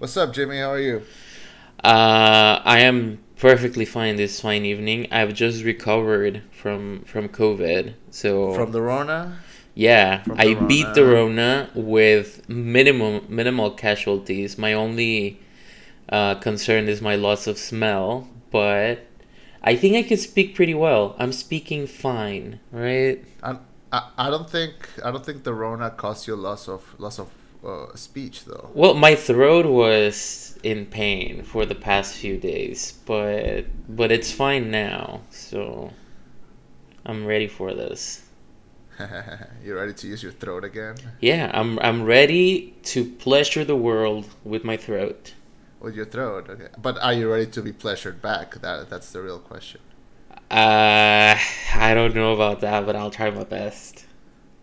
What's up, Jimmy? How are you? Uh, I am perfectly fine this fine evening. I've just recovered from from COVID, so From the Rona? yeah, from I the beat Rona. the Rona with minimum minimal casualties. My only uh, concern is my loss of smell, but I think I can speak pretty well. I'm speaking fine, right? I, I, I don't think I don't think the Rona caused you loss of loss of uh, speech though. Well, my throat was in pain for the past few days, but but it's fine now. So I'm ready for this. You're ready to use your throat again Yeah, I'm I'm ready to pleasure the world with my throat. with your throat? Okay, but are you ready to be pleasured back? That that's the real question. Uh, I don't know about that, but I'll try my best.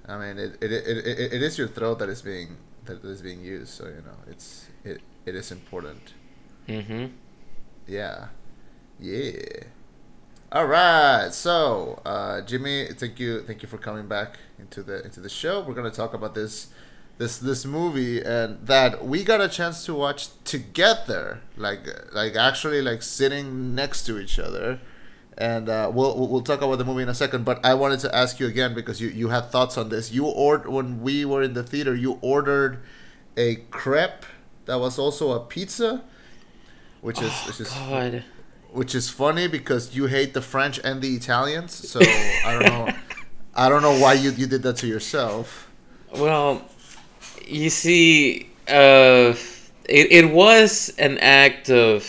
I mean, it it, it, it, it is your throat that is being that is being used, so you know it's it, it is important. Mm-hmm. Yeah, yeah. All right, so uh, Jimmy, thank you, thank you for coming back into the into the show. We're gonna talk about this this this movie and that we got a chance to watch together, like like actually like sitting next to each other. And uh, we'll we'll talk about the movie in a second. But I wanted to ask you again because you, you had thoughts on this. You ordered when we were in the theater. You ordered a crepe that was also a pizza, which is which is God. which is funny because you hate the French and the Italians. So I don't know. I don't know why you, you did that to yourself. Well, you see, uh, it, it was an act of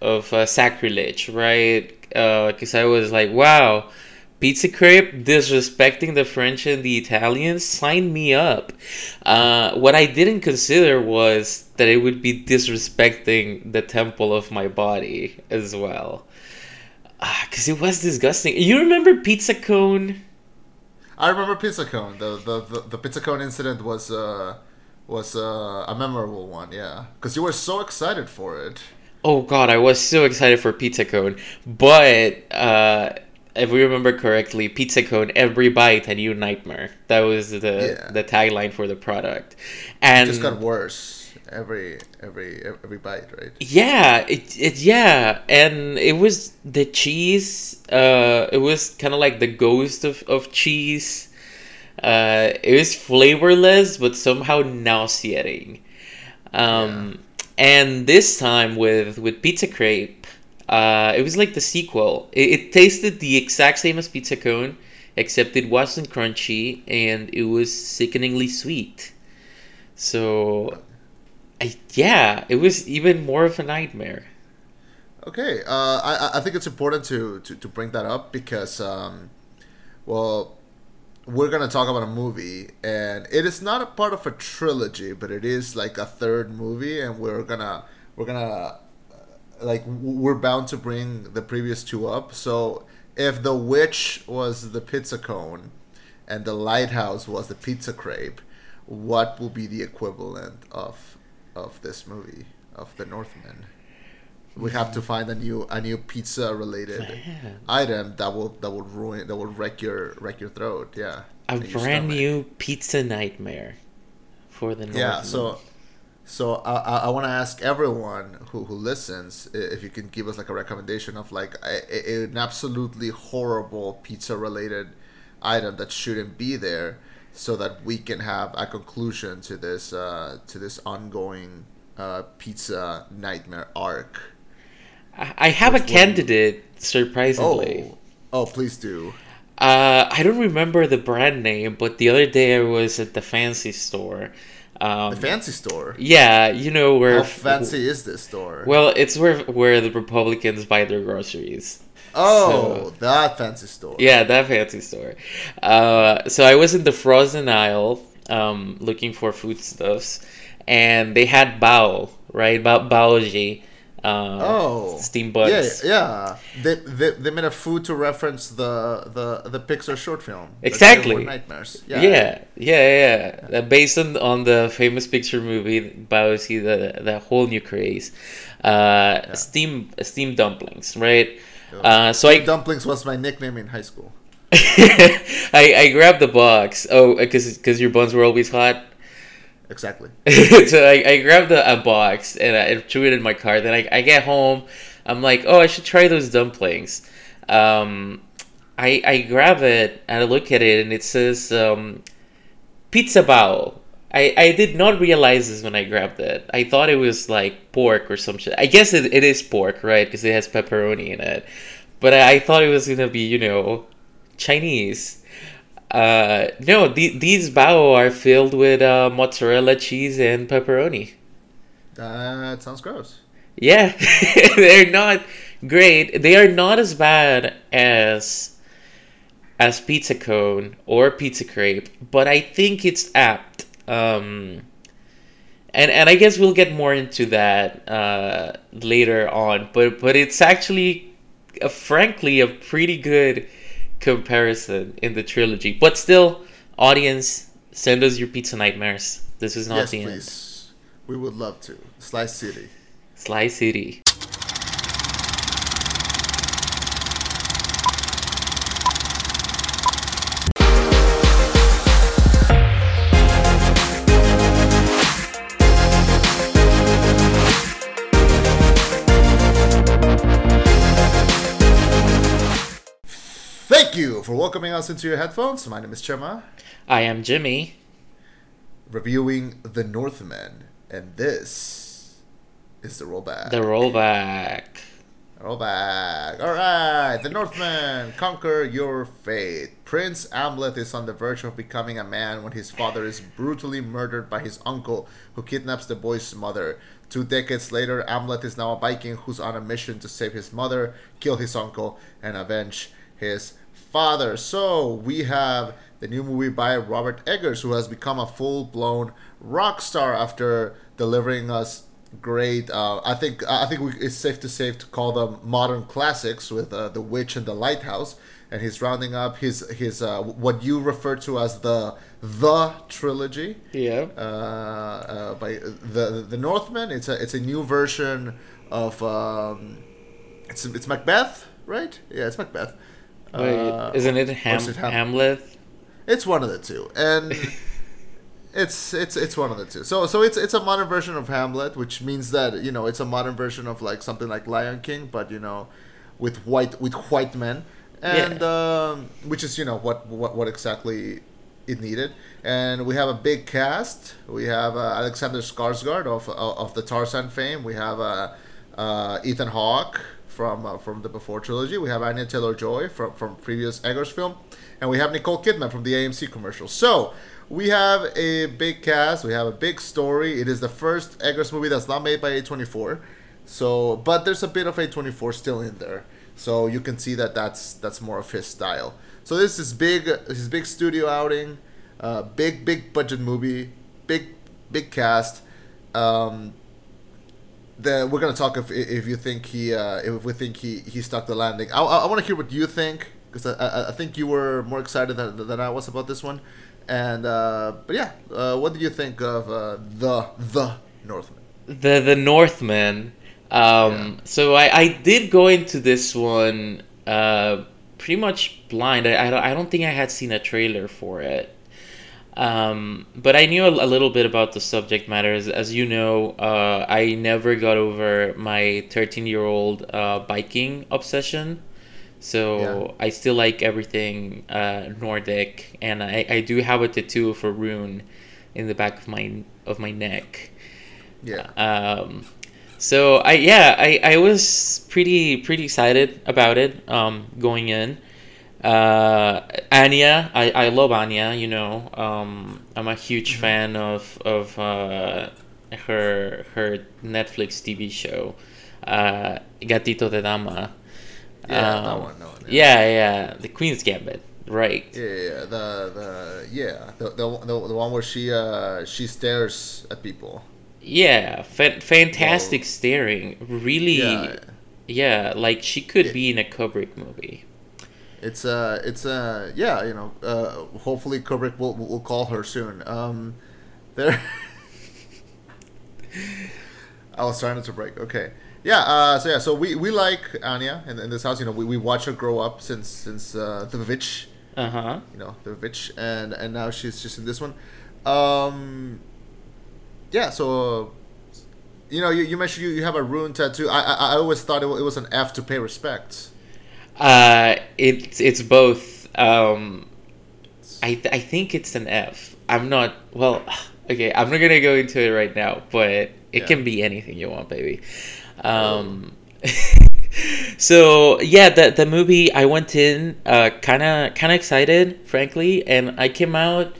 of uh, sacrilege, right? Because I was like, wow, pizza crepe disrespecting the French and the Italians. Sign me up. Uh, what I didn't consider was that it would be disrespecting the temple of my body as well. Because it was disgusting. You remember pizza cone? I remember pizza cone. The the, the, the pizza cone incident was uh, was uh, a memorable one. Yeah, because you were so excited for it. Oh god, I was so excited for Pizza Cone. But uh, if we remember correctly, Pizza Cone, every bite a new nightmare. That was the Yeah. the tagline for the product. And It just got worse every every every bite, right? yeah, it, it yeah, and it was the cheese. Uh, it was kind of like the ghost of of cheese. Uh, it was flavorless, but somehow nauseating. Um, and this time with with pizza crepe, uh, it was like the sequel. It, it tasted the exact same as pizza cone, except it wasn't crunchy and it was sickeningly sweet. So, I, yeah, it was even more of a nightmare. Okay, uh, I I think it's important to, to, to bring that up because, um, well, we're gonna talk about a movie, and it is not a part of a trilogy, but it is like a third movie, and we're gonna we're gonna uh, like we're bound to bring the previous two up. So if the witch was the pizza cone, and the lighthouse was the pizza crepe, what will be the equivalent of of this movie of the Northman? We have to find a new a new pizza related Man. item that will that will ruin that will wreck your wreck your throat. Yeah, A brand new pizza nightmare for the North Yeah, so so I I, I want to ask everyone who who listens if you can give us like a recommendation of like a, a- an absolutely horrible pizza related item that shouldn't be there, so that we can have a conclusion to this uh, to this ongoing uh, pizza nightmare arc. I, have Which a one? candidate, surprisingly. Oh, oh, please do. Uh, I don't remember the brand name, but the other day I was at the fancy store. Um, The fancy store. yeah, you know where. How fancy is this store? Well, it's where where the Republicans buy their groceries. oh, that fancy store. Yeah, that fancy store. Uh, so I was in the frozen aisle, um, looking for foodstuffs, and they had bao, right? Bao baozi. Uh, Oh, steam Yeah, buns. yeah. They, they, they made a food to reference the the, the Pixar short film. Exactly. Nightmares. Yeah, yeah, yeah. yeah. Uh, based on, on the famous Pixar movie Baozi, the the whole new craze, uh, steam steam dumplings, right? Uh, so I Dumplings was my nickname in high school. I I grabbed the box. Oh, because because your buns were always hot. Exactly. so I, I grabbed a, a box and I threw it in my car. Then I, I get home. I'm like, oh, I should try those dumplings. Um, I, I grab it and I look at it and it says um, pizza bao. I, I did not realize this when I grabbed it. I thought it was like pork or some shit. I guess it, it is pork, right? Because it has pepperoni in it. But I, I thought it was gonna be, you know, Chinese. Uh, no, the, these bao are filled with uh, mozzarella cheese and pepperoni. That sounds gross. Yeah, they're not great. They are not as bad as as pizza cone or pizza crepe, but I think it's apt. Um, and and I guess we'll get more into that uh, later on. But but it's actually, a, frankly, a pretty good comparison in the trilogy. But still, audience, send us your pizza nightmares. This is not yes, the please. We would love to. Slice City. Slice City. Thank you for welcoming us into your headphones. My name is Chema, I am Jimmy. reviewing The Northman, and this is the rollback. The rollback. Rollback. All right, The Northman, conquer your fate. Prince Amleth is on the verge of becoming a man when his father is brutally murdered by his uncle, who kidnaps the boy's mother. Two decades later, Amleth is now a Viking who's on a mission to save his mother, kill his uncle, and avenge his father. So we have the new movie by Robert Eggers, who has become a full-blown rock star after delivering us great. Uh, I think I think we, it's safe to say to call them modern classics with uh, the Witch and the Lighthouse, and he's rounding up his his uh, what you refer to as the the trilogy Yeah. uh, uh, by the the Northman. It's a it's a new version of um, it's it's Macbeth, right? Yeah, it's Macbeth. Wait, Uh, isn't it Ham- is it Ham- Hamlet? It's one of the two, and it's it's it's one of the two. So so it's it's a modern version of Hamlet, which means that you know it's a modern version of like something like Lion King, but you know, with white with white men, and um, which is you know what what what exactly it needed. And we have a big cast. We have uh, Alexander Skarsgård of of the Tarzan fame. We have uh, uh, Ethan Hawke from uh, from the Before trilogy. We have Anya Taylor Joy from from previous Eggers film, and we have Nicole Kidman from the AMC commercial. So we have a big cast. We have a big story. It is the first Eggers movie that's not made by A24. So, but there's a bit of A24 still in there. So you can see that that's that's more of his style. So this is big, his big studio outing, uh, big big budget movie, big big cast. Um, the, we're gonna talk if if you think he uh, if we think he he stuck the landing. I, I, I want to hear what you think because I, I, I think you were more excited than, than I was about this one. And uh, but yeah, uh, what did you think of uh, the the Northman? The the Northman. Um, Yeah. So I, I did go into this one uh, pretty much blind. I, I don't think I had seen a trailer for it. Um, but I knew a, a little bit about the subject matter. As, as you know, uh, I never got over my 13 year old uh, Viking obsession. So Yeah. I still like everything uh, Nordic, and I, I do have a tattoo of a rune in the back of my of my neck. Yeah, Um, so I yeah I, I was pretty pretty excited about it um, going in. Uh, Anya, I, I love Anya. You know, um, I'm a huge fan of of uh, her her Netflix TV show, uh, Gambito de Dama. yeah, that Um, one, that one. Yeah, yeah, the Queen's Gambit, right? Yeah, yeah, yeah, the the yeah the, the, the, the one where she uh she stares at people. Yeah, fa- fantastic Whoa. staring. Really, Yeah. yeah, like she could It- be in a Kubrick movie. It's uh it's uh yeah you know uh hopefully Kubrick will will call her soon. Um, there. I was trying to break. Okay. Yeah. Uh. So yeah. So we, we like Anya in, in this house. You know, we, we watch her grow up since since uh, the Witch. Uh huh. You know, the Witch, and and now she's just in this one. Um. yeah, so you know, you, you mentioned you, you have a rune tattoo. I, I I always thought it, it was an F to pay respects. Uh, it's it's both. Um, I th- I think it's an F. I'm not well. Okay, I'm not gonna go into it right now, but it Yeah. can be anything you want, baby. Um, so yeah, the the movie I went in uh kind of kind of excited, frankly, and I came out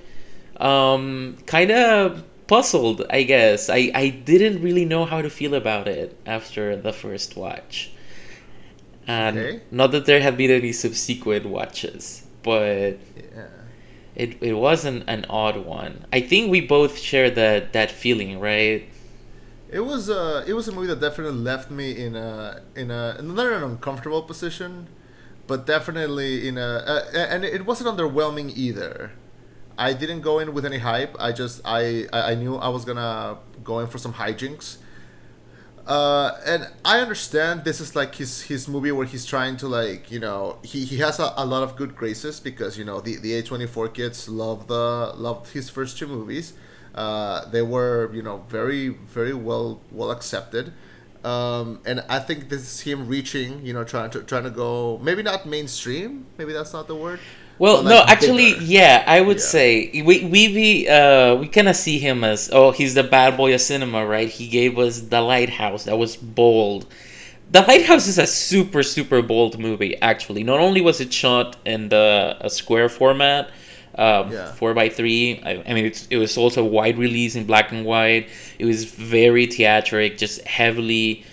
um kind of puzzled. I guess I I didn't really know how to feel about it after the first watch. And Okay. not that there have been any subsequent watches, but Yeah. it, it was an, an odd one. I think we both share that that feeling, right? It was uh it was a movie that definitely left me in a in a not an uncomfortable position, but definitely in a uh, and it wasn't underwhelming either. I didn't go in with any hype. I just I I knew I was gonna go in for some hijinks. Uh, and I understand this is like his his movie where he's trying to like you know he, he has a, a lot of good graces because you know the the A twenty four kids love the loved his first two movies. Uh, they were you know very very well well accepted. Um, and I think this is him reaching, you know, trying to trying to go maybe not mainstream, maybe that's not the word. Well, no, actually, bigger. yeah, I would Yeah. say we we we uh we kind of see him as oh he's the bad boy of cinema, right? He gave us the Lighthouse that was bold. The Lighthouse is a super super bold movie. Actually, not only was it shot in the a square format, um, Yeah. four by three. I, I mean, it's, it was also wide release in black and white. It was very theatric, just heavily.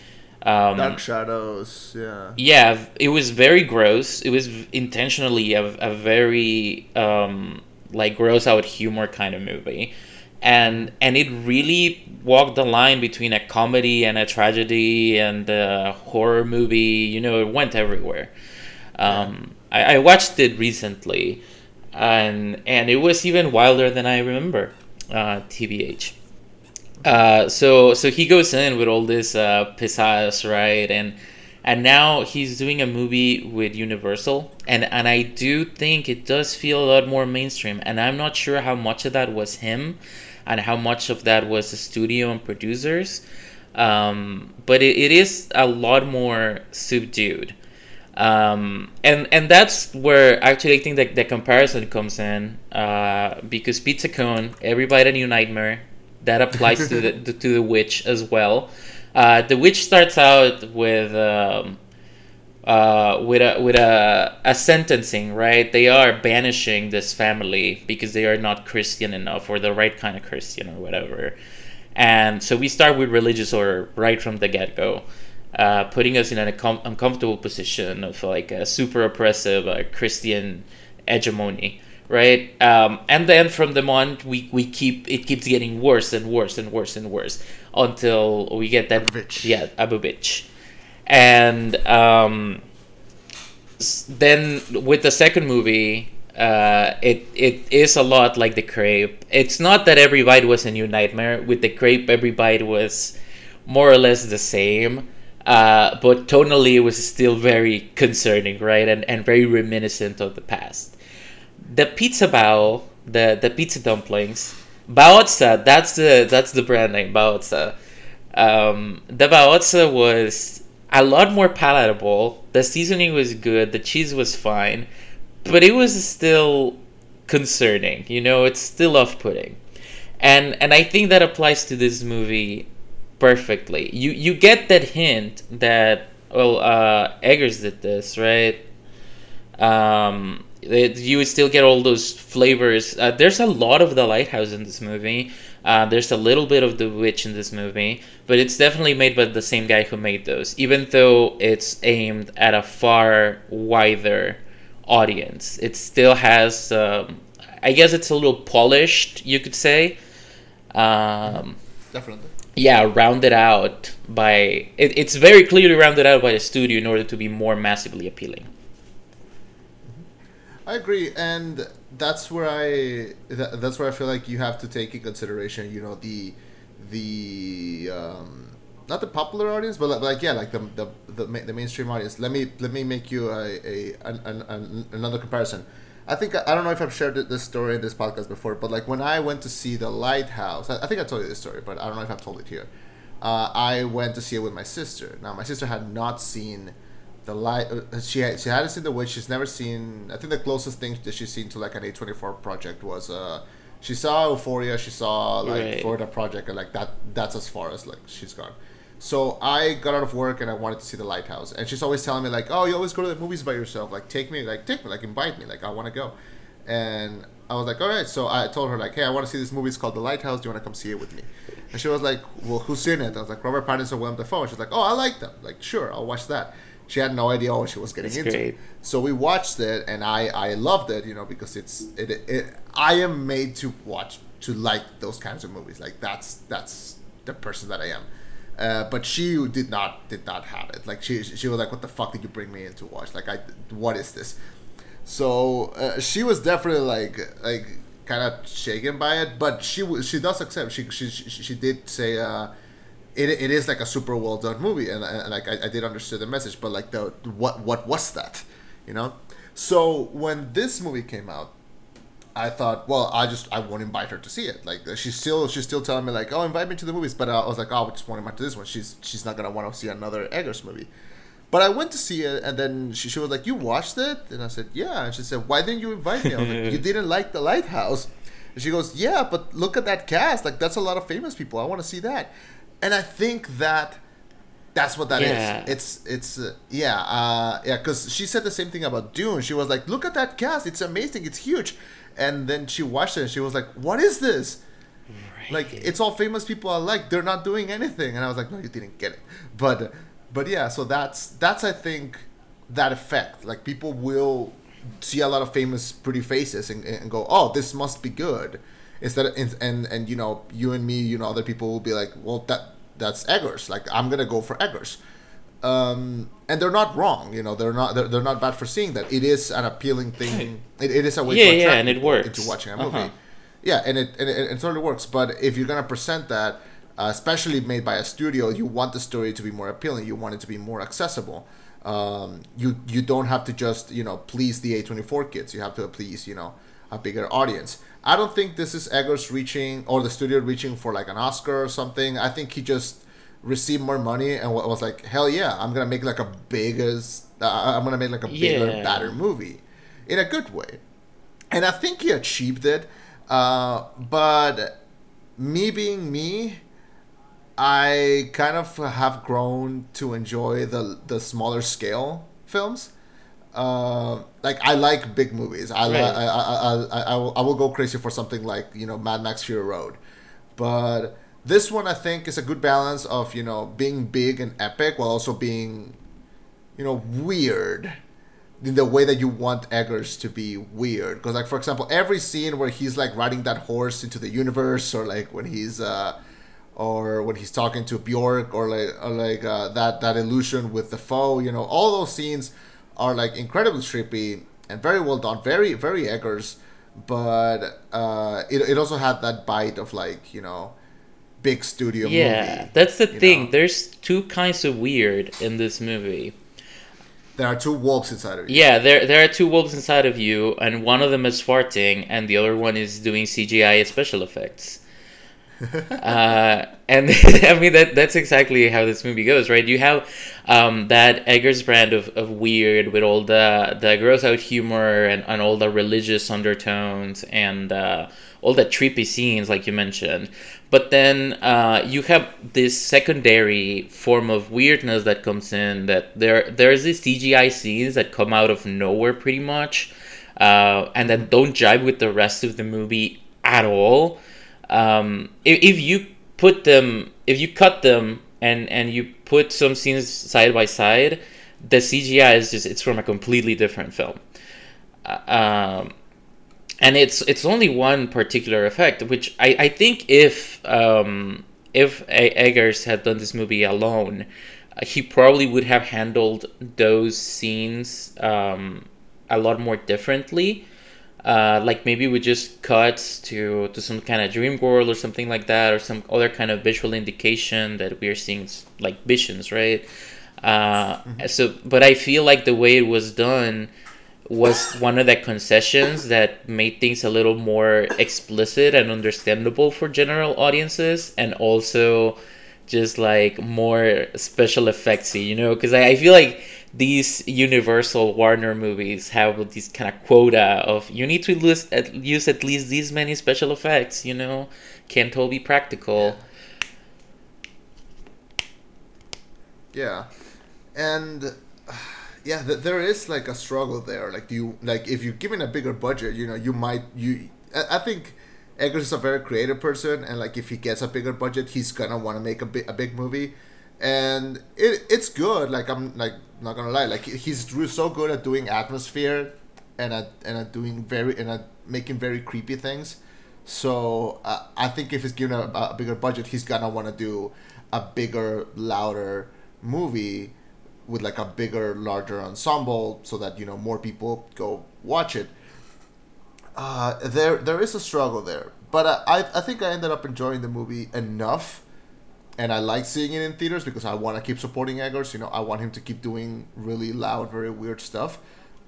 Um, Dark Shadows, yeah. yeah it was very gross. It was intentionally a, a very um like gross out humor kind of movie. And and it really walked the line between a comedy and a tragedy and a horror movie. You know it went everywhere. Um I, I watched it recently and and it was even wilder than i remember uh tbh uh, so so he goes in with all this uh, pizzazz, right? And and now he's doing a movie with Universal, and and I do think it does feel a lot more mainstream. And I'm not sure how much of that was him, and how much of that was the studio and producers. Um, but it, it is a lot more subdued. Um, and and that's where actually I think that the comparison comes in uh, because Pizza Cone, Everybody New Nightmare, that applies to the to the witch as well. Uh, the witch starts out with um, uh, with a with a, a sentencing, right? They are banishing this family because they are not Christian enough or the right kind of Christian or whatever. And so we start with religious order right from the get go, uh, putting us in an uncom- uncomfortable position of like a super oppressive uh, Christian hegemony right? Um, and then from the moment we, we keep it keeps getting worse and worse and worse and worse until we get that Abubitch. yeah Abubitch, and um, then with the second movie. Uh, it it is a lot like the crepe. It's not that every bite was a new nightmare. With the crepe, every bite was more or less the same. Uh, but tonally, it was still very concerning, right? And and very reminiscent of the past the pizza bao, the the pizza dumplings, baozi. That's the that's the brand name baozi. Um, the baozi was a lot more palatable. The seasoning was good. The cheese was fine, but it was still concerning. You know, it's still off-putting, and and I think that applies to this movie perfectly. You you get that hint that well, uh, Eggers did this right um, it, you would still get all those flavors. Uh, there's a lot of the lighthouse in this movie. Uh, there's a little bit of the witch in this movie, but it's definitely made by the same guy who made those. Even though it's aimed at a far wider audience, it still has. Um, I guess it's a little polished, you could say. Um, Definitely. yeah, rounded out by it, it's very clearly rounded out by the studio in order to be more massively appealing. I agree, and that's where I that, that's where I feel like you have to take in consideration, you know, the the um, not the popular audience, but like, like yeah, like the, the the ma- the mainstream audience. Let me let me make you a, a an, an, another comparison. I think I don't know if I've shared this story in this podcast before, but like when I went to see the Lighthouse, I, I think I told you this story, but I don't know if I've told it here. Uh, I went to see it with my sister. Now my sister had not seen the light. Uh, she had, she hadn't seen the witch. She's never seen. I think the closest thing that she's seen to like an A twenty four project was uh, she saw Euphoria. She saw like Right. Florida Project, and like that. That's as far as like she's gone. So I got out of work and I wanted to see the lighthouse. And she's always telling me like, "Oh, you always go to the movies by yourself. Like, take me, like, take me, like, invite me. Like, I want to go." And I was like, "All right." So I told her like, "Hey, I want to see this movie. It's called The Lighthouse. Do you want to come see it with me?" And she was like, "Well, who's in it?" I was like, "Robert Pattinson, Willem Dafoe." And she's like, "Oh, I like them. Like, sure, I'll watch that." She had no idea what she was getting That's into. great. So we watched it, and I I loved it, you know, because it's it, it I am made to watch to like those kinds of movies. Like that's that's the person that I am. Uh, but she did not did not have it. Like she she was like, "What the fuck did you bring me in to watch? Like I what is this?" So uh, she was definitely like like kind of shaken by it, but she she does accept. She she she, she did say. Uh, it, it is like a super well done movie and, and like I, I did understand the message but like the what what was that you know? So when this movie came out I thought well I just I won't invite her to see it. Like she's still she's still telling me like oh invite me to the movies but I was like oh I just want to invite to this one. She's she's not gonna want to see another Eggers movie. But I went to see it and then she, she was like you watched it? And I said yeah. And she said why didn't you invite me? I was like you didn't like the lighthouse. And she goes yeah but look at that cast. Like that's a lot of famous people. I want to see that and I think that that's what that is. Yeah. It's it's uh, yeah uh, yeah because she said the same thing about Dune. She was like, "Look at that cast! It's amazing! It's huge!" And then she watched it and she was like, "What is this? Like it's all famous people I like. They're not doing anything." And I was like, "No, you didn't get it." But but yeah, so that's that's I think that effect. Like people will see a lot of famous pretty faces and, and go, "Oh, this must be good." Instead of, and and you know you and me you know other people will be like well that that's Eggers like I'm gonna go for Eggers um, and they're not wrong. You know, they're not they're, they're not bad for seeing that. It is an appealing thing. It, it is a way Yeah, to yeah, and it works. into watching a movie. Uh-huh. Yeah, and it, and it it totally works. But if you're gonna present that, uh, especially made by a studio, you want the story to be more appealing. You want it to be more accessible. Um, you you don't have to just you know please the A24 kids. You have to please you know a bigger audience. I don't think this is Eggers reaching or the studio reaching for like an Oscar or something. I think he just received more money and was like, hell yeah, I'm gonna make like a biggest, uh, I'm gonna make like a bigger, Yeah. badder movie, in a good way, and I think he achieved it. Uh, but me being me, I kind of have grown to enjoy the the smaller scale films. Uh, like I like big movies. I, Right. I, I, I, I, I, will, I will go crazy for something like you know Mad Max Fury Road, but this one I think is a good balance of you know being big and epic while also being, you know, weird, in the way that you want Eggers to be weird. Because like for example, every scene where he's like riding that horse into the universe, or like when he's uh, or when he's talking to Bjork, or like or like uh, that that illusion with Dafoe, you know, all those scenes are like incredibly trippy and very well done, very very Eggers, but uh, it it also had that bite of like you know, big studio Yeah, movie. that's the thing. know? There's two kinds of weird in this movie. There are two wolves inside of you. Yeah, there there are two wolves inside of you, and one of them is farting, and the other one is doing CGI special effects. Uh, and I mean that that's exactly how this movie goes, right? You have um, that Eggers brand of, of weird with all the the gross out humor and, and all the religious undertones and uh, all the trippy scenes, like you mentioned. But then uh, you have this secondary form of weirdness that comes in. That there there's these CGI scenes that come out of nowhere, pretty much, uh, and that don't jibe with the rest of the movie at all um, if, if you put them if you cut them and and you put some scenes side by side the cgi is just it's from a completely different film. Uh, um, and it's it's only one particular effect which i i think if um if eggers had done this movie alone uh, he probably would have handled those scenes um a lot more differently uh, like maybe we just cut to to some kind of dream world or something like that or some other kind of visual indication that we're seeing like visions right uh, so but i feel like the way it was done was one of the concessions that made things a little more explicit and understandable for general audiences, and also just like more special effectsy, you know? Because I, I feel like these Universal Warner movies have this kind of quota of you need to list at, use at least these many special effects, you know? Can't all be practical. Yeah, and yeah, th- there is like a struggle there. Like, do you like if you're given a bigger budget, you know, you might you. I, I think Eggers is a very creative person, and like if he gets a bigger budget, he's gonna want to make a big a big movie, and it it's good. Like I'm like not gonna lie, like he's so good at doing atmosphere, and at and at doing very and at making very creepy things. So uh, I think if he's given a, a bigger budget, he's gonna want to do a bigger, louder movie with like a bigger, larger ensemble, so that you know more people go watch it. Uh, there there is a struggle there, but I I think I ended up enjoying the movie enough, and I like seeing it in theaters because I want to keep supporting Eggers. You know, I want him to keep doing really loud, very weird stuff.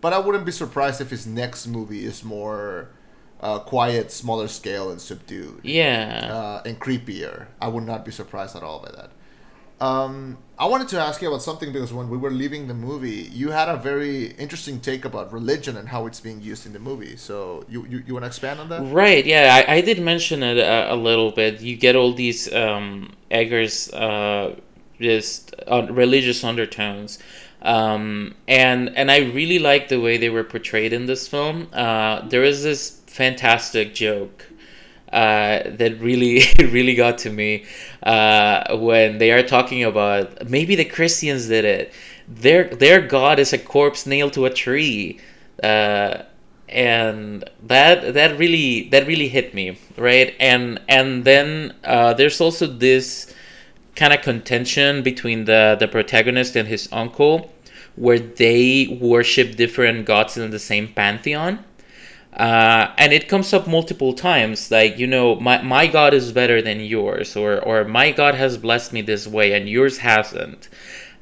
But I wouldn't be surprised if his next movie is more uh, quiet, smaller scale, and subdued. Yeah. Uh, and creepier. I would not be surprised at all by that. Um, I wanted to ask you about something because when we were leaving the movie, you had a very interesting take about religion and how it's being used in the movie. So you you, you want to expand on that? Right. Yeah, I, I did mention it a, a little bit. You get all these um, Eggers uh, just uh, religious undertones. Um, and and I really like the way they were portrayed in this film. Uh, there is this fantastic joke uh, that really really got to me uh, when they are talking about maybe the Christians did it. Their their God is a corpse nailed to a tree, uh, and that that really that really hit me right. And and then uh, there's also this kind of contention between the the protagonist and his uncle, where they worship different gods in the same pantheon uh, and it comes up multiple times like you know my, my god is better than yours or or my god has blessed me this way and yours hasn't.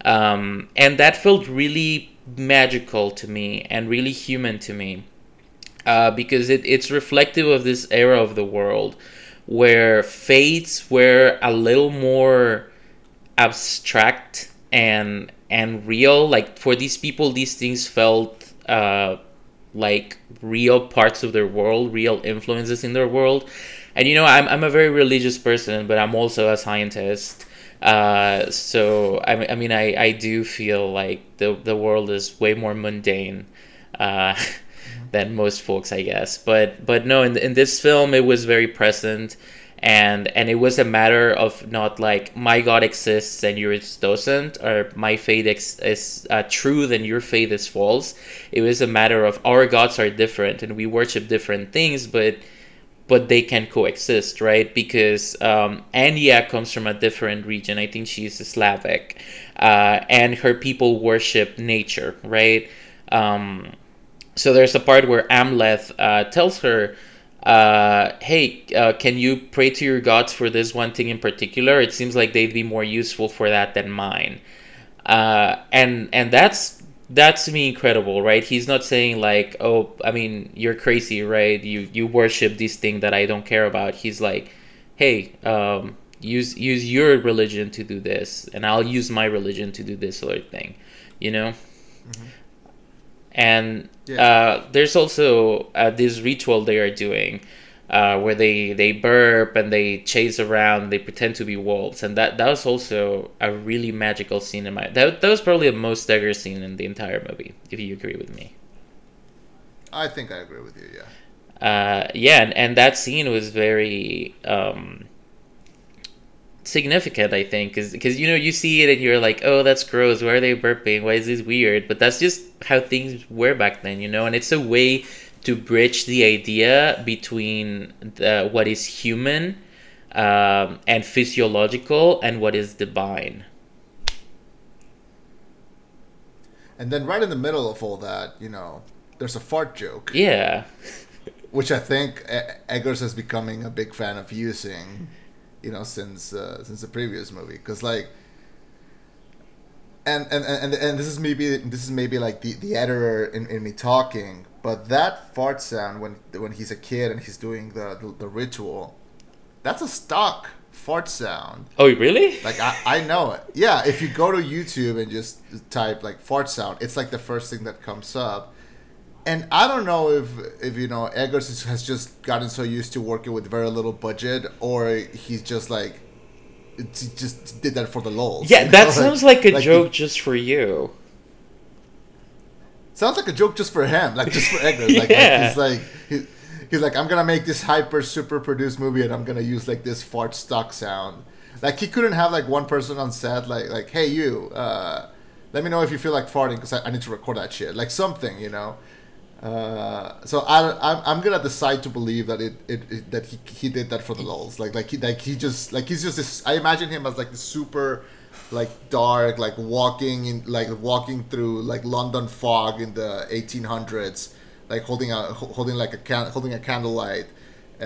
Um, and that felt really magical to me and really human to me uh, because it, it's reflective of this era of the world where faiths were a little more abstract and and real. Like for these people these things felt uh, like real parts of their world, real influences in their world. And you know, I'm, I'm a very religious person, but I'm also a scientist. Uh, so I, I mean, I, I do feel like the, the world is way more mundane uh, than most folks, I guess. But but no, in, in this film, it was very present and and it was a matter of not like my god exists and yours doesn't or my faith ex- is uh, true then your faith is false. It was a matter of our gods are different and we worship different things but but they can coexist right? Because um, Anya comes from a different region. I think she's Slavic. Uh, and her people worship nature right? Um, so there's a part where Amleth uh, tells her uh, hey, uh, can you pray to your gods for this one thing in particular? It seems like they'd be more useful for that than mine. Uh, and and that's that's to me incredible, right? He's not saying like, oh, I mean, you're crazy, right? You you worship this thing that I don't care about. He's like, hey, um, use use your religion to do this, and I'll use my religion to do this other thing, you know. Mm-hmm and yeah. uh, there's also uh, this ritual they are doing uh, where they they burp and they chase around they pretend to be wolves. And that that was also a really magical scene in my that, that was probably the most Eggers scene in the entire movie if you agree with me. I think i agree with you yeah. Uh, yeah and, and that scene was very um, significant i think because you know you see it and you're like oh that's gross. Why are they burping? Why is this weird? But that's just how things were back then you know? And it's a way to bridge the idea between the, what is human um, and physiological and what is divine. And then right in the middle of all that you know there's a fart joke. Yeah. Which i think eggers is becoming a big fan of using you know, since uh, since the previous movie. Because like, and and, and and this is maybe this is maybe like the, the editor in, in me talking, but that fart sound when when he's a kid and he's doing the, the, the ritual, that's a stock fart sound. Oh, really? Like I, I know it. Yeah, if you go to YouTube and just type like fart sound, it's like the first thing that comes up. And I don't know if if you know Eggers has just gotten so used to working with very little budget, or he's just like he just did that for the lols. Yeah, that know? sounds like a like joke just for you. Sounds like a joke just for him, like just for Eggers. Like, Yeah. like he's like he, he's like I'm gonna make this hyper super produced movie and I'm gonna use like this fart stock sound. Like he couldn't have like one person on set like like hey you, uh, let me know if you feel like farting because I, I need to record that shit. Like something, you know. Uh, so I I'm, gonna decide to believe that it, it, it that he, he did that for the lulz. Like like he like he just like he's just this. I imagine him as like this super like dark like walking in like walking through like London fog in the 1800s like holding a holding like a can holding a candlelight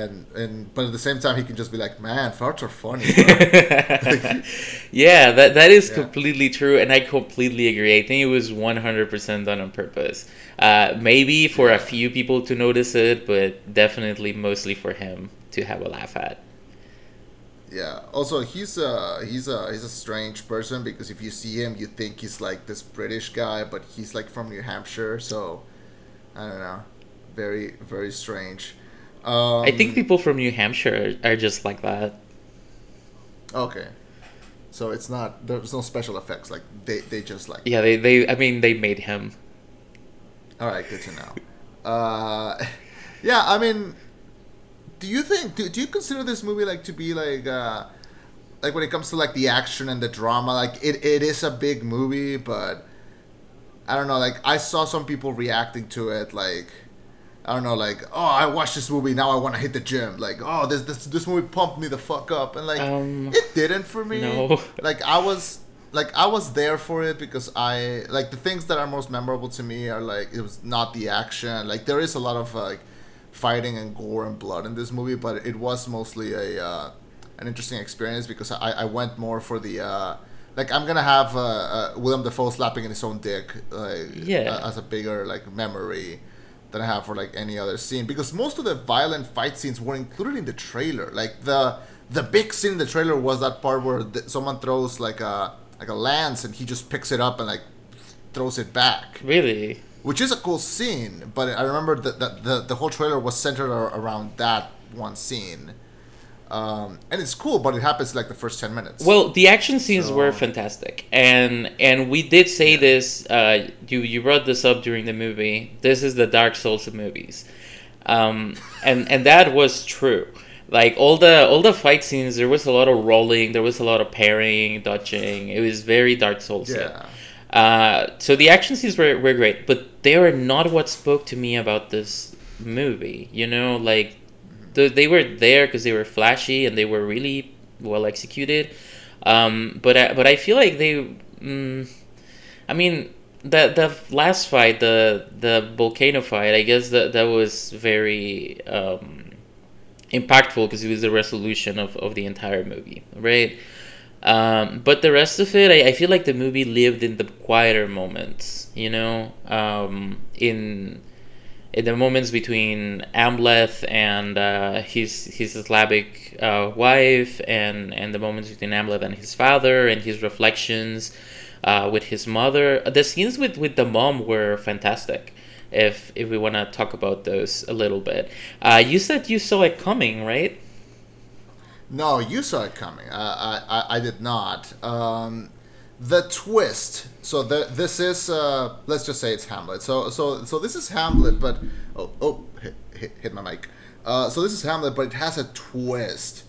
and and but at the same time he can just be like man farts are funny yeah, that that is Yeah. completely true, and I completely agree. I think it was one hundred percent done on purpose. Uh, maybe for a few people to notice it, but definitely mostly for him to have a laugh at. yeah also he's a he's a he's a strange person because if you see him you think he's like this british guy but he's like from new hampshire so i don't know very very strange um, I think people from New Hampshire are, are just like that. okay so it's not there's no special effects like they they just like Yeah, they, they I mean they made him. All right, good to know. Uh, yeah, I mean, do you think do, do you consider this movie like to be like uh, like when it comes to like the action and the drama, like it, it is a big movie, but I don't know. Like I saw some people reacting to it, like I don't know, like oh, I watched this movie, now I want to hit the gym. Like oh, this this this movie pumped me the fuck up, and like Um, it didn't for me. no. Like I was like I was there for it because I like the things that are most memorable to me are like it was not the action. Like there is a lot of like fighting and gore and blood in this movie, but it was mostly a uh, an interesting experience because I, I went more for the uh, like I'm gonna have uh, uh, Willem Dafoe slapping in his own dick Yeah. as a bigger like memory than I have for like any other scene because most of the violent fight scenes were included in the trailer. Like the the big scene in the trailer was that part where th- someone throws like a like a lance and he just picks it up and like throws it back, Really? which is a cool scene. But I remember that the, the the whole trailer was centered ar- around that one scene. Um, and it's cool, but it happens like the first ten minutes. Well, the action scenes were fantastic, and and we did say this. Uh, you you brought this up during the movie. This is the Dark Souls of movies, um, and and that was true. Like all the all the fight scenes, there was a lot of rolling, there was a lot of parrying, dodging. It was very Dark Souls. yeah, Uh, so the action scenes were, were great, but they were not what spoke to me about this movie. You know, like the, they were there because they were flashy and they were really well executed. Um, but I, but I feel like they, mm, I mean, the the last fight, the the volcano fight, I guess that that was very um, impactful because it was the resolution of, of the entire movie, right? Um, but the rest of it, I, I feel like the movie lived in the quieter moments, you know, um, in in the moments between Amleth and uh, his his Slavic uh, wife, and and the moments between Amleth and his father, and his reflections uh, with his mother. The scenes with, with the mom were fantastic. If if we want to talk about those a little bit, uh, you said you saw it coming, right? No, you saw it coming. I, I, I did not. Um, the twist. So the, this is uh, let's just say it's Hamlet. So so so this is Hamlet, but oh oh hit, hit, my mic. Uh, so this is Hamlet, but it has a twist.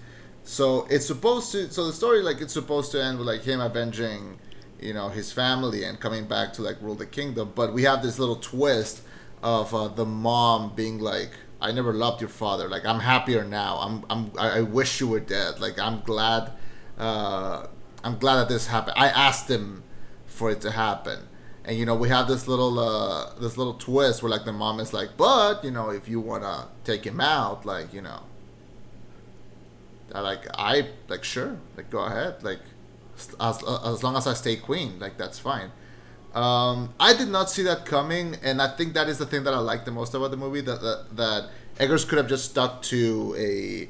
So it's supposed to. So the story like it's supposed to end with like him avenging, you know, his family and coming back to like rule the kingdom. But we have this little twist of uh, the mom being like, "I never loved your father. Like I'm happier now. I'm I'm I, I wish you were dead. Like I'm glad. Uh, I'm glad that this happened. I asked him for it to happen." And you know we have this little uh, this little twist where like the mom is like, but you know if you wanna take him out, like you know, I like I like sure like go ahead like as as long as I stay queen, like that's fine. Um, I did not see that coming, and I think that is the thing that I like the most about the movie that that, that Eggers could have just stuck to a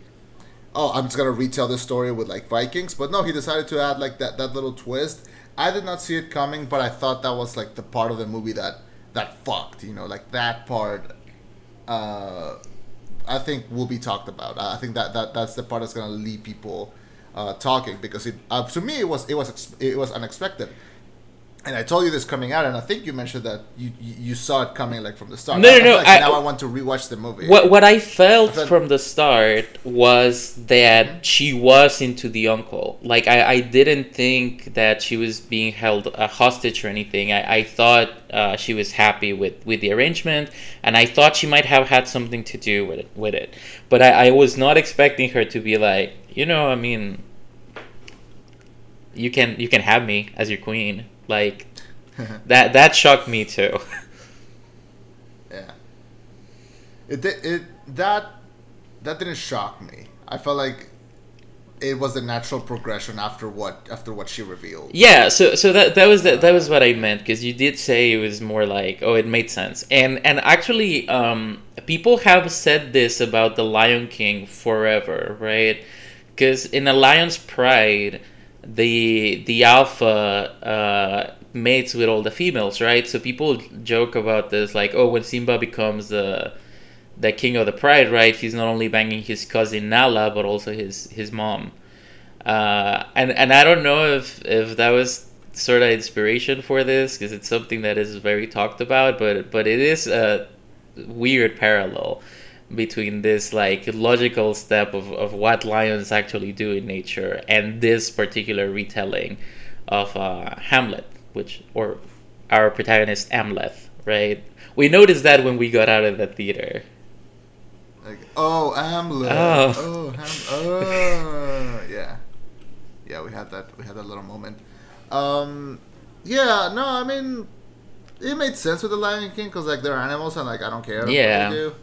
oh I'm just gonna retell this story with like Vikings, but no, he decided to add like that that little twist. I did not see it coming, but I thought that was like the part of the movie that that fucked, you know, like that part. Uh, I think will be talked about. I think that, that that's the part that's gonna leave people uh, talking because it uh, to me it was it was it was unexpected. And I told you this coming out, and I think you mentioned that you you, saw it coming like from the start. No, I, no, no, like I- now I want to rewatch the movie. What what I felt I thought- from the start was that she was into the uncle. Like I, I didn't think that she was being held a hostage or anything. I, I thought uh, she was happy with, with the arrangement, and I thought she might have had something to do with it. With it, but I, I was not expecting her to be like, you know, I mean, you can you can have me as your queen. Like that that shocked me too. Yeah. It it that that didn't shock me. I felt like it was a natural progression after what after what she revealed. Yeah, so so that that was the, that was what I meant because you did say it was more like oh it made sense and and actually um people have said this about the Lion King forever right because in A Lion's Pride the the alpha uh, mates with all the females right? So people joke about this like oh when Simba becomes the the king of the pride right? He's not only banging his cousin Nala but also his his mom. Uh, and and I don't know if if that was sort of inspiration for this because it's something that is very talked about, but but it is a weird parallel between this like logical step of, of what lions actually do in nature and this particular retelling of uh, Hamlet, which or our protagonist Amleth, right? We noticed that when we got out of the theater. Like oh Hamlet. Oh. Oh, Ham- oh yeah. Yeah, we had that we had that little moment. Um yeah, no, I mean it made sense with the Lion King cuz like they're animals and like I don't care Yeah. what they do.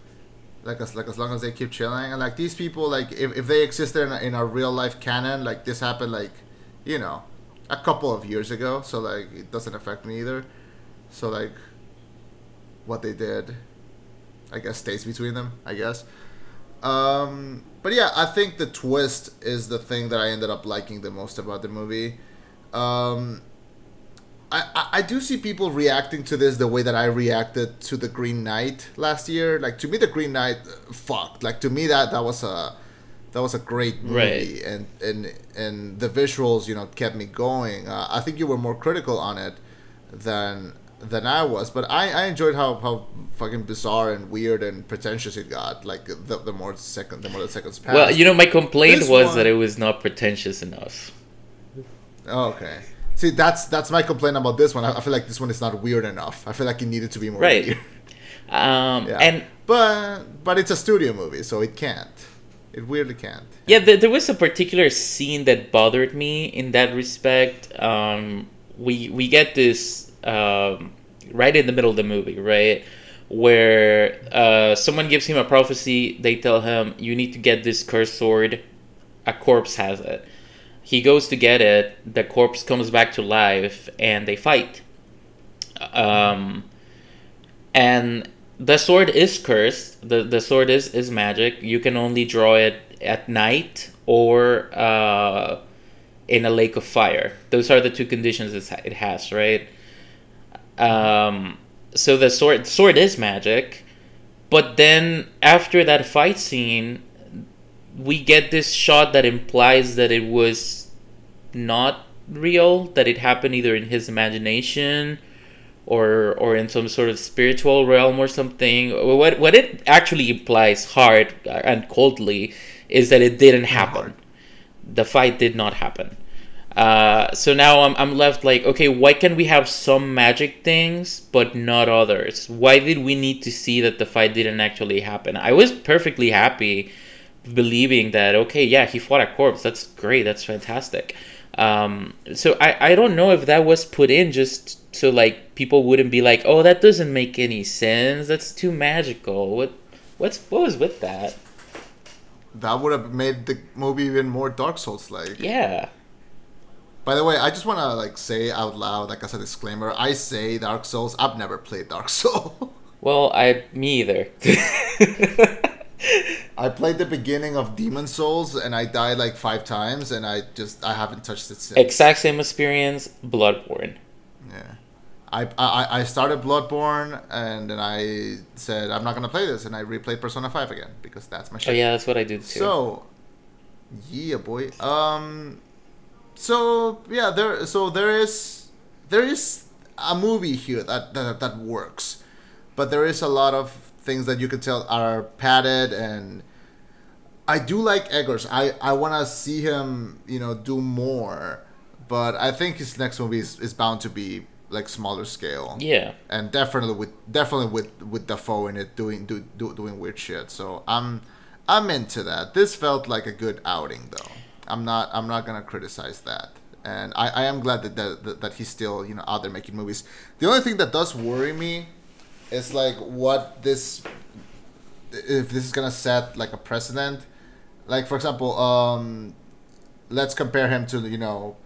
Like as like as long as they keep chilling and like these people like if, if they existed in a, in a real life canon like this happened like you know a couple of years ago so like it doesn't affect me either. So like what they did I guess stays between them. I guess. Um, but yeah, I think the twist is the thing that I ended up liking the most about the movie. Um, I, I, do see people reacting to this the way that I reacted to the Green Knight last year. Like to me, the Green Knight uh, fucked. Like to me, that that was a that was a great movie, Right. and and and the visuals, you know, kept me going. Uh, I think you were more critical on it than than I was, but I, I enjoyed how, how fucking bizarre and weird and pretentious it got. Like the, the more second the more the seconds passed. Well, you know, my complaint This was one- that it was not pretentious enough. Oh, okay. See, that's that's my complaint about this one. I, I feel like this one is not weird enough. I feel like it needed to be more Right. weird. Um, Yeah. And but but it's a studio movie, so it can't. It weirdly can't. yeah, there, there was a particular scene that bothered me in that respect. Um, we we get this um, right in the middle of the movie, right, where uh, someone gives him a prophecy. They tell him, "You need to get this cursed sword. A corpse has it." He goes to get it. The corpse comes back to life, and they fight. Um, and the sword is cursed. the The sword is is magic. You can only draw it at night or uh, in a lake of fire. Those are the two conditions it has, right? Um, so the sword sword is magic, but then after that fight scene, we get this shot that implies that it was not real, that it happened either in his imagination or or in some sort of spiritual realm or something. What what it actually implies hard and coldly is that it didn't happen. The fight did not happen. Uh, so now I'm, I'm left like, okay, why can we have some magic things but not others? Why did we need to see that the fight didn't actually happen? I was perfectly happy believing that, okay, yeah, he fought a corpse. That's great. That's fantastic. Um, so I, I don't know if that was put in just so like people wouldn't be like, oh, that doesn't make any sense. That's too magical. What what's what was with that? That would have made the movie even more Dark Souls like. Yeah. By the way, I just want to like say out loud, like as a disclaimer, I say Dark Souls. I've never played Dark Souls. Well, I me either. I played the beginning of Demon Souls and I died like five times, and I just I haven't touched it since. exact same experience, Bloodborne. Yeah. I, I, I started Bloodborne and then I said I'm not gonna play this and I replayed Persona Five again because that's my Oh yeah, that's what I did too. So, yeah, boy. Um, so yeah, there. So there is there is a movie here that that, that works, but there is a lot of things that you can tell are padded and. I do like Eggers. I, I want to see him, you know, do more, but I think his next movie is, is bound to be like smaller scale yeah. and definitely with definitely with with Dafoe in it doing do, do, doing weird shit. So I'm I'm into that. This felt like a good outing though. I'm not I'm not gonna criticize that. And I, I am glad that, that that he's still you know out there making movies. The only thing that does worry me is like what this if this is gonna set like a precedent. Like for example, um, let's compare him to you know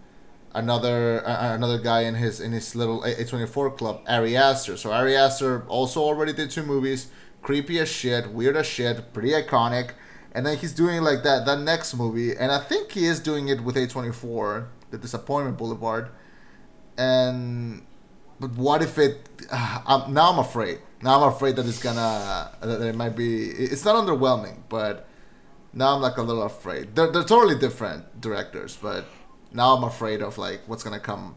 another uh, another guy in his in his little A twenty four club, Ari Aster. So Ari Aster also already did two movies, creepy as shit, weird as shit, pretty iconic, and then he's doing like that that next movie, and I think he is doing it with A twenty four, The Disappointment Boulevard, and but what if it? Uh, I'm, now I'm afraid. Now I'm afraid that it's gonna that it might be. It's not underwhelming, but now I'm like a little afraid. They're they're totally different directors, but now I'm afraid of like what's gonna come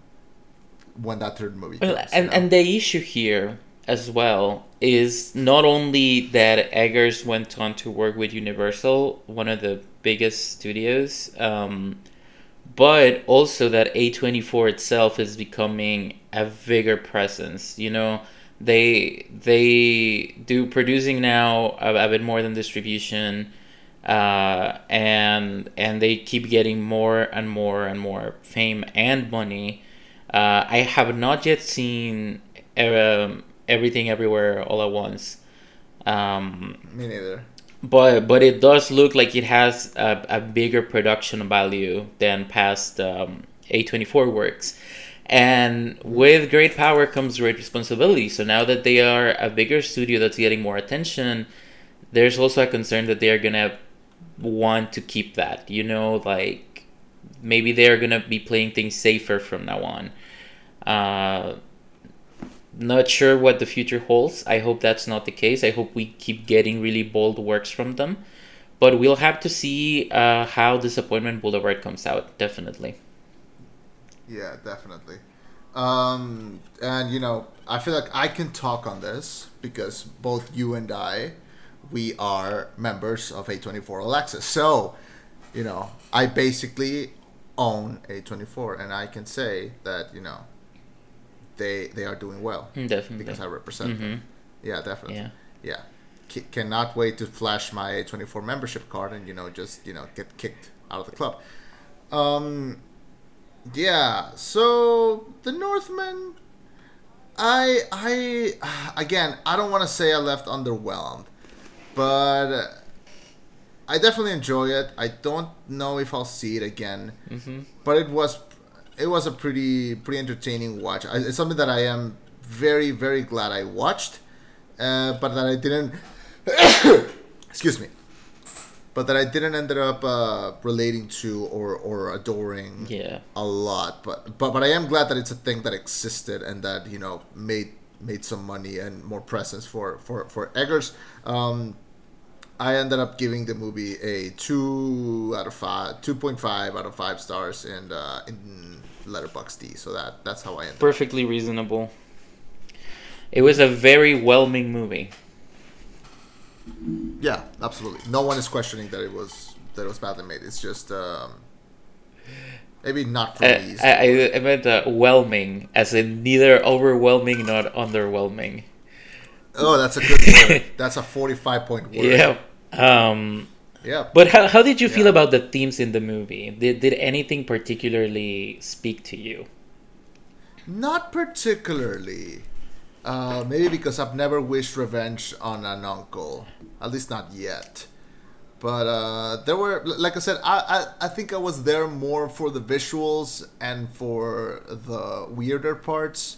when that third movie comes. Well, you and know? and the issue here as well is not only that Eggers went on to work with Universal, one of the biggest studios, um, but also that A24 itself is becoming a bigger presence. You know, they they do producing now a, a bit more than distribution. Uh, and and they keep getting more and more and more fame and money. Uh, I have not yet seen um, everything everywhere all at once, um, me neither. But but it does look like it has a, a bigger production value than past um, A24 works. And with great power comes great responsibility. So now that they are a bigger studio that's getting more attention, there's also a concern that they're gonna want to keep that. You know, like maybe they're gonna be playing things safer from now on. Uh, not sure what the future holds. I hope that's not the case. I hope we keep getting really bold works from them. But we'll have to see uh, how Disappointment Boulevard comes out, definitely. Yeah, definitely. Um, and you know, I feel like I can talk on this because both you and I, we are members of A24 All Access. So, you know, I basically own A24, and I can say that you know, they they are doing well Mm, Definitely. because I represent them. Yeah, definitely. Yeah. Yeah. C- cannot wait to flash my A24 membership card and you know just you know get kicked out of the club. Um, yeah. So the Northman, I I again I don't want to say I left underwhelmed, but I definitely enjoy it. I don't know if I'll see it again, Mm-hmm. but it was it was a pretty pretty entertaining watch. I, it's something that I am very very glad I watched, uh, but that I didn't. excuse me. But that I didn't ended up uh, relating to or, or adoring Yeah. a lot. But, but but I am glad that it's a thing that existed and that you know made made some money and more presence for for for Eggers. Um, I ended up giving the movie a two out of five, two point five out of five stars in uh, in Letterboxd. So that that's how I ended. Perfectly reasonable. It was a very whelming movie. Yeah, absolutely. No one is questioning that it was that it was badly made. It's just um, maybe not for I, these. I, I- I meant uh, whelming, as in neither overwhelming nor underwhelming. Oh, that's a good word. That's a forty-five point word. Yeah. Um, Yeah. but how, how did you feel about the themes in the movie? Did, did anything particularly speak to you? Not particularly. Uh, maybe because I've never wished revenge on an uncle. At least not yet. but uh, there were, like I said, I, I I think I was there more for the visuals and for the weirder parts.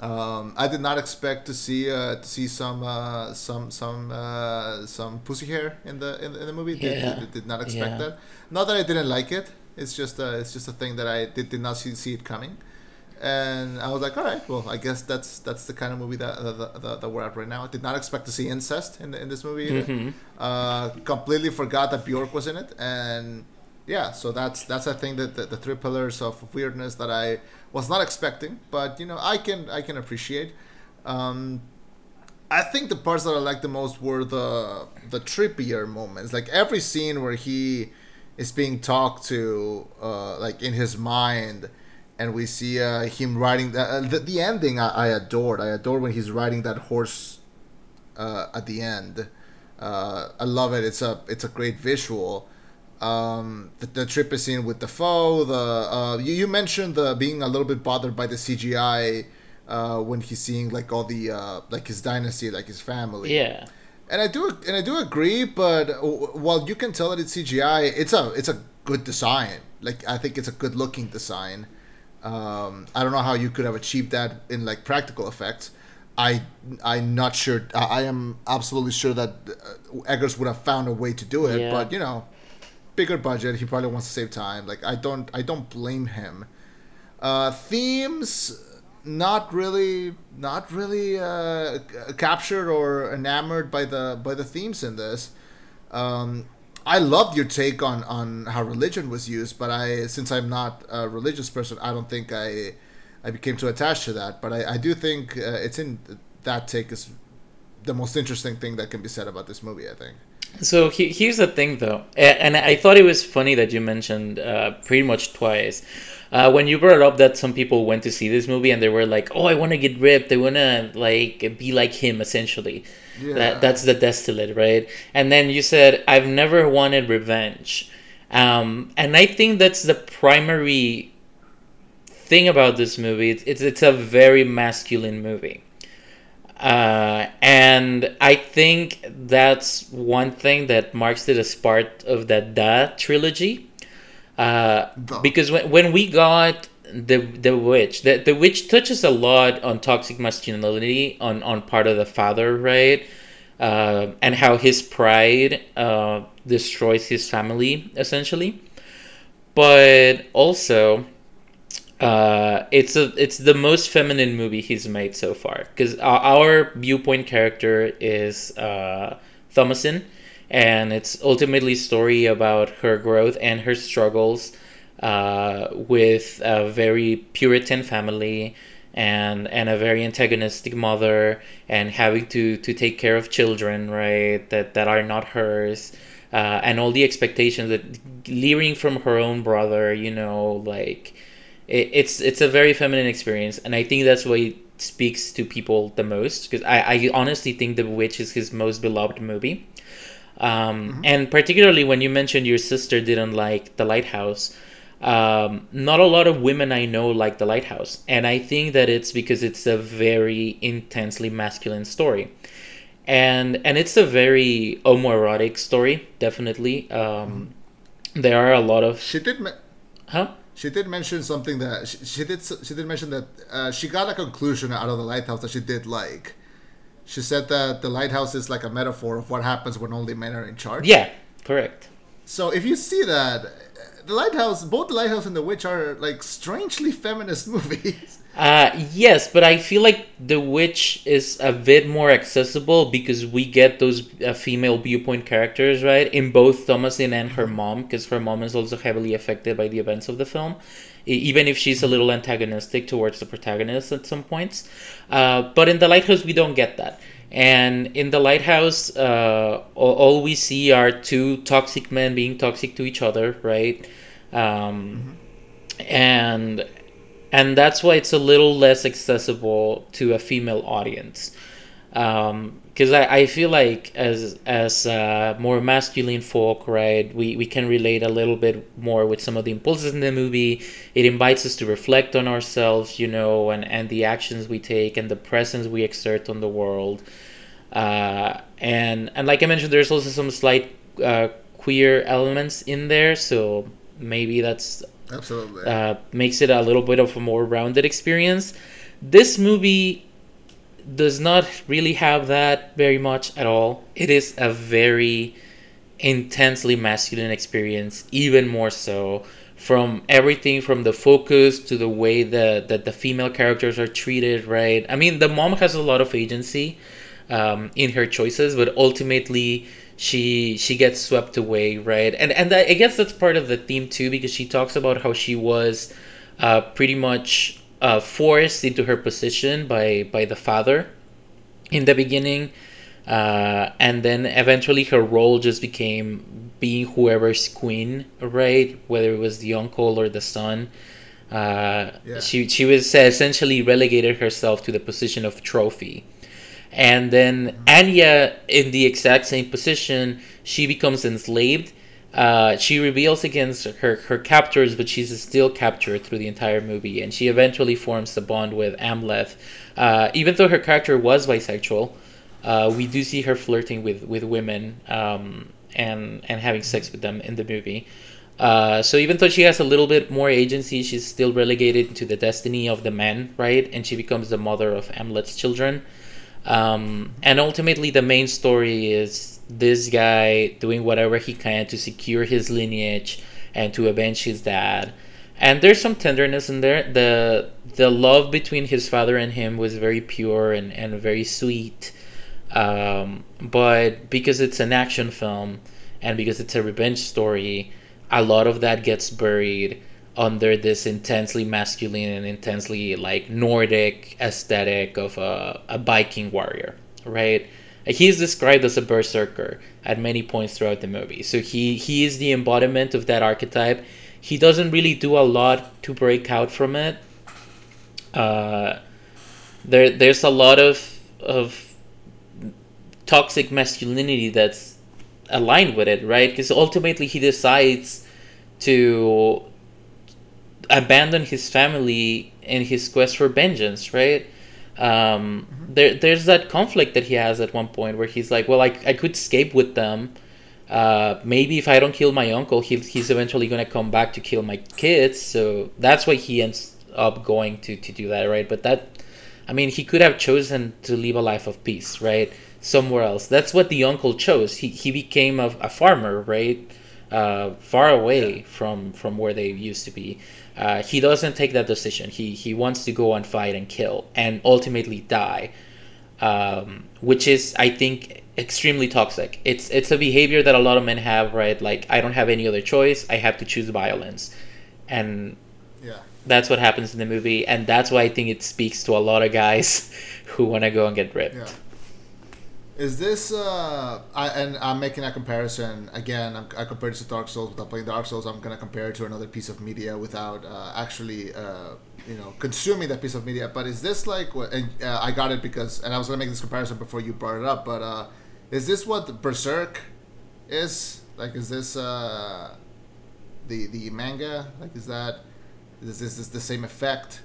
Um, I did not expect to see uh, to see some uh, some some uh, some pussy hair in the in, in the movie. Did, Yeah. did, did not expect Yeah. that. Not that I didn't like it. It's just uh, it's just a thing that I did, did not see, see it coming. And I was like, all right, well, I guess that's that's the kind of movie that that, that, that we're at right now. I did not expect to see incest in the, in this movie. Mhm. Uh, completely forgot that Bjork was in it, and yeah, so that's that's I think that the, the three pillars of weirdness that I was not expecting, but you know I can I can appreciate. Um, I think the parts that I liked the most were the the trippier moments, like every scene where he is being talked to, uh, like in his mind, and we see uh, him riding the, uh, the the ending. I, I adored. I adored when he's riding that horse uh, at the end. Uh, I love it. It's a it's a great visual. Um, the, the trip scene with the foe. The uh, you, you mentioned the being a little bit bothered by the CGI uh, when he's seeing like all the uh, like his dynasty, like his family. Yeah. And I do and I do agree, but while you can tell that it's CGI, it's a it's a good design. Like I think it's a good looking design. Um, I don't know how you could have achieved that in like practical effects. I I'm not sure. I, I am absolutely sure that uh, Eggers would have found a way to do it, Yeah. but you know, bigger budget. He probably wants to save time. Like I don't I don't blame him. Uh, themes not really not really uh, captured or enamored by the by the themes in this. Um, I loved your take on on how religion was used, but I since I'm not a religious person, I don't think I I became too attached to that. But I, I do think uh, it's in that take is the most interesting thing that can be said about this movie. I think. So he, here's the thing, though, and I thought it was funny that you mentioned uh, pretty much twice uh, when you brought up that some people went to see this movie and they were like, "Oh, I want to get ripped. I want to like be like him." Essentially, Yeah. that that's the distillate, right? And then you said, "I've never wanted revenge," um, and I think that's the primary thing about this movie. It's it's, it's a very masculine movie. Uh, and I think that's one thing that marks it as part of the Da trilogy. Uh, because when, when we got the the witch, the, the witch touches a lot on toxic masculinity on, on part of the father, right? Uh, and how his pride uh, destroys his family, essentially. But also, uh, it's a it's the most feminine movie he's made so far. Because our, our viewpoint character is uh, Thomasin, and it's ultimately story about her growth and her struggles uh, with a very Puritan family and and a very antagonistic mother and having to to take care of children right that that are not hers uh, and all the expectations that leering from her own brother you know like it, it's it's a very feminine experience and i think that's why it speaks to people the most because I, I honestly think the witch is his most beloved movie. Um, and particularly when you mentioned your sister didn't like the lighthouse um, not a lot of women i know like the lighthouse and i think that it's because it's a very intensely masculine story. And and it's a very homoerotic story definitely. Um, there are a lot of She did. Me- huh She did mention something that she, she did. She did mention that uh, she got a conclusion out of the lighthouse that she did like. She said that the lighthouse is like a metaphor of what happens when only men are in charge. yeah correct So if you see that, the lighthouse, both the lighthouse and the witch are like strangely feminist movies. Uh, yes, but I feel like The Witch is a bit more accessible because we get those uh, female viewpoint characters, right? In both Thomasin and her mom, because her mom is also heavily affected by the events of the film, even if she's a little antagonistic towards the protagonist at some points. Uh, but in The Lighthouse, we don't get that. And in The Lighthouse, uh, all, all we see are two toxic men being toxic to each other, right? Um, and and that's why it's a little less accessible to a female audience. Because I, I feel like as as uh, more masculine folk right we, we can relate a little bit more with some of the impulses in the movie. It invites us to reflect on ourselves you know and, and the actions we take and the presence we exert on the world. Uh, and and like I mentioned there's also some slight uh, queer elements in there, so maybe that's Absolutely. uh, makes it a little bit of a more rounded experience. This movie does not really have that very much at all. It is a very intensely masculine experience, even more so from everything from the focus to the way that, that the female characters are treated, right? I mean, the mom has a lot of agency um, in her choices, but ultimately she she gets swept away, right? And and I guess that's part of the theme too, because she talks about how she was uh, pretty much uh, forced into her position by by the father in the beginning, uh, and then eventually her role just became being whoever's queen, right? Whether it was the uncle or the son. Uh, Yeah. She she was essentially relegated herself to the position of trophy, and then Anya in the exact same position, she becomes enslaved. Uh, she rebels against her, her captors, but she's still captured through the entire movie, and she eventually forms a bond with Amleth. Uh, even though her character was bisexual, uh, we do see her flirting with with women um, and and having sex with them in the movie. Uh, so even though she has a little bit more agency, she's still relegated to the destiny of the men, right? And she becomes the mother of Amleth's children. Um, and ultimately, the main story is this guy doing whatever he can to secure his lineage and to avenge his dad. And there's some tenderness in there. the The love between his father and him was very pure and, and very sweet. Um, but because it's an action film and because it's a revenge story, a lot of that gets buried under this intensely masculine and intensely like Nordic aesthetic of a, a Viking warrior, right? He's described as a berserker at many points throughout the movie. So he, he is the embodiment of that archetype. He doesn't really do a lot to break out from it. Uh, there there's a lot of of toxic masculinity that's aligned with it, right? Because ultimately he decides to abandon his family in his quest for vengeance, right? Um, there, there's that conflict that he has at one point where he's like, well, I, I could escape with them. Uh, maybe if I don't kill my uncle, he, he's eventually going to come back to kill my kids. So that's why he ends up going to, to do that, right? But that, I mean, he could have chosen to live a life of peace, right? Somewhere else. That's what the uncle chose. He, he became a, a farmer, right? Uh, far away from, from where they used to be. Uh, he doesn't take that decision. He he wants to go and fight and kill and ultimately die, um, which is I think extremely toxic. It's it's a behavior that a lot of men have, right? Like I don't have any other choice. I have to choose violence, and yeah. that's what happens in the movie. And that's why I think it speaks to a lot of guys who want to go and get ripped. Yeah. Is this uh I and I'm making a comparison again. I'm, I compared it to Dark Souls without playing Dark Souls. I'm gonna compare it to another piece of media without uh, actually uh, you know consuming that piece of media. But is this like? And uh, I got it because and I was gonna make this comparison before you brought it up. But uh, is this what Berserk is like? Is this uh the the manga like? Is that is this is the same effect?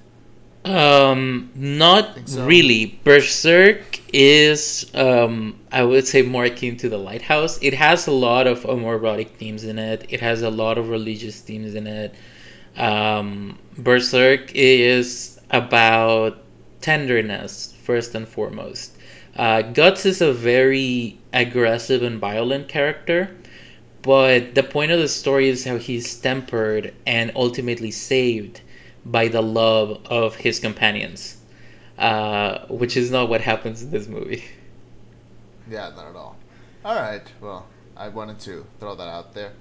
Um, not so. really. Berserk is, um, I would say, more akin to the Lighthouse. It has a lot of homoerotic themes in it. It has a lot of religious themes in it. Um, Berserk is about tenderness first and foremost. Uh, Guts is a very aggressive and violent character, but the point of the story is how he's tempered and ultimately saved by the love of his companions, uh, which is not what happens in this movie. Yeah, not at all. All right. Well, I wanted to throw that out there.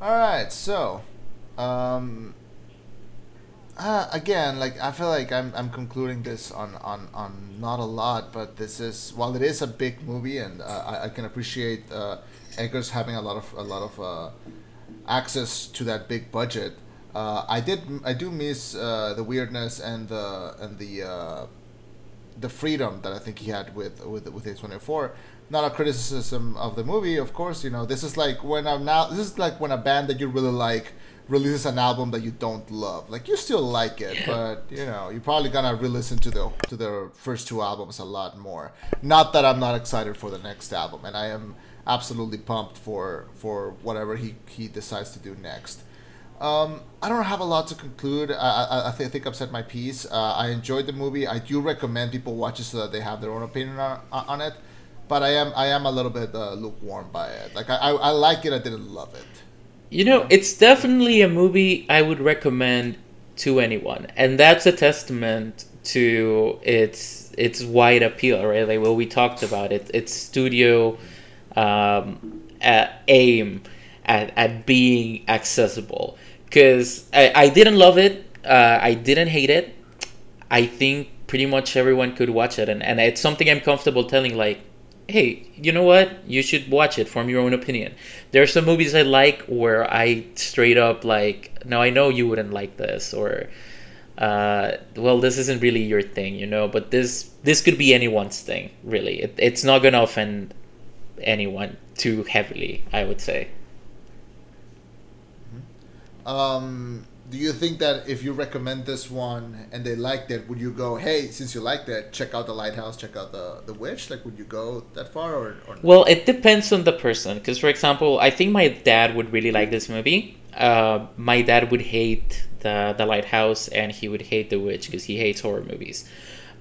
All right. So, um, uh, again, like I feel like I'm I'm concluding this on on on not a lot, but this is while it is a big movie, and uh, I I can appreciate uh, Eggers having a lot of a lot of uh, access to that big budget. Uh, I did I do miss uh, the weirdness and the and the uh, the freedom that I think he had with with with A24. Not a criticism of the movie, of course. You know, this is like when I'm now. This is like when a band that you really like releases an album that you don't love. Like you still like it, but you know you're probably gonna re-listen to the to their first two albums a lot more. Not that I'm not excited for the next album, and I am absolutely pumped for for whatever he he decides to do next. Um, I don't have a lot to conclude. I, I, I, think, I think I've said my piece. Uh, I enjoyed the movie. I do recommend people watch it so that they have their own opinion on, on it. But I am I am a little bit uh, lukewarm by it. Like I, I, I like it. I didn't love it. You know, it's definitely a movie I would recommend to anyone, and that's a testament to its its wide appeal, right? Like what we talked about, it its studio um, aim at, at being accessible. Because I, I didn't love it, uh, I didn't hate it. I think pretty much everyone could watch it, and, and it's something I'm comfortable telling, like, hey, you know what? You should watch it, form your own opinion. There are some movies I like where I straight up like, no, I know you wouldn't like this, or uh, well, this isn't really your thing, you know. But this this could be anyone's thing, really. It, it's not gonna offend anyone too heavily, I would say. Um, do you think that if you recommend this one and they liked it, would you go, hey, since you liked it, check out the lighthouse, check out the the witch? Like, would you go that far or? or well, it depends on the person. Because, for example, I think my dad would really like this movie. Uh, my dad would hate the the lighthouse, and he would hate the witch because he hates horror movies.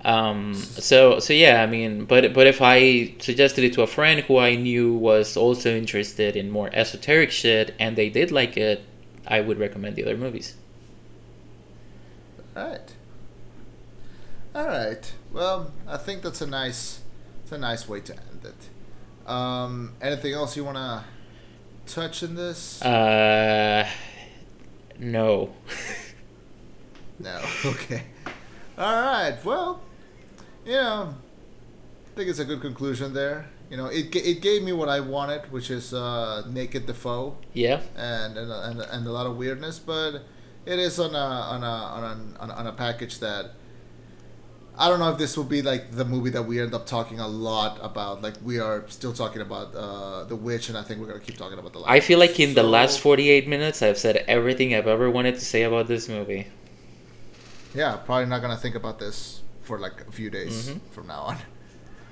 Um, so so yeah, I mean, but but if I suggested it to a friend who I knew was also interested in more esoteric shit, and they did like it, I would recommend the other movies. All right. All right. Well, I think that's a nice, it's a nice way to end it. Um, anything else you wanna touch in this? Uh, no. no. Okay. All right. Well, you know, I think it's a good conclusion there you know, it, it gave me what I wanted, which is uh, naked Dafoe. Yeah. And and, and and a lot of weirdness, but it is on a on a on a on a package that. I don't know if this will be like the movie that we end up talking a lot about. Like we are still talking about uh, the witch, and I think we're gonna keep talking about the. I feel like in so, the last forty-eight minutes, I've said everything I've ever wanted to say about this movie. Yeah, probably not gonna think about this for like a few days mm-hmm. from now on.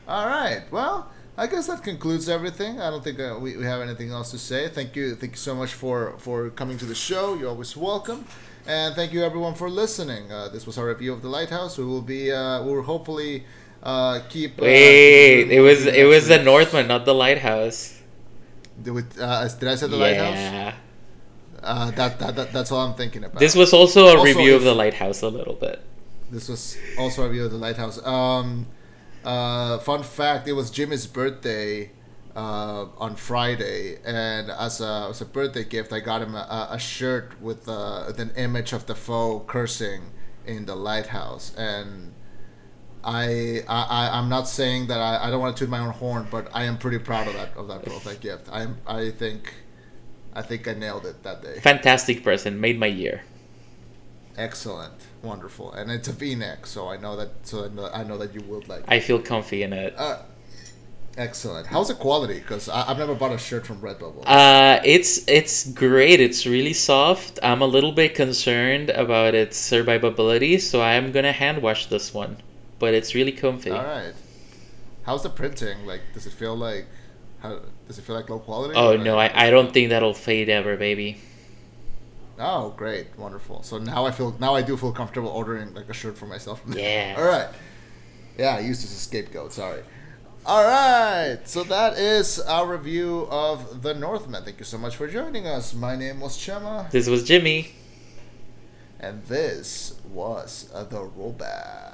All right. Well, I guess that concludes everything. I don't think uh, we, we have anything else to say. Thank you, thank you so much for for coming to the show. You're always welcome, and thank you everyone for listening. Uh, this was our review of the Lighthouse. We will be uh, we'll hopefully uh, keep. Uh, Wait, it was it was the Northman, not the Lighthouse. Did, we, uh, did I say the yeah. Lighthouse? Yeah. Uh, that, that, that that's all I'm thinking about. This was also a also, review of the Lighthouse a little bit. This was also a review of the Lighthouse. Um, uh, fun fact: It was Jimmy's birthday uh, on Friday, and as a, as a birthday gift, I got him a, a shirt with, uh, with an image of Dafoe cursing in the lighthouse. And I, I I'm not saying that I, I don't want to toot my own horn, but I am pretty proud of that of that birthday gift. I I think I think I nailed it that day. Fantastic present, made my year. Excellent, wonderful, and it's a V-neck, so I know that. So I know, I know that you would like. I feel comfy in it. Uh, excellent. How's the quality? Because I've never bought a shirt from Redbubble. Uh, it's it's great. It's really soft. I'm a little bit concerned about its survivability, so I'm gonna hand wash this one. But it's really comfy. All right. How's the printing? Like, does it feel like? How does it feel like low quality? Oh no, I, I don't think that'll fade ever, baby. Oh, great, wonderful. So now I feel now I do feel comfortable ordering like a shirt for myself. Yeah. All right. Yeah, I used this as a scapegoat. Sorry. All right. So that is our review of The Northman. Thank you so much for joining us. My name was Chema. This was Jimmy. And this was uh, The Rollback.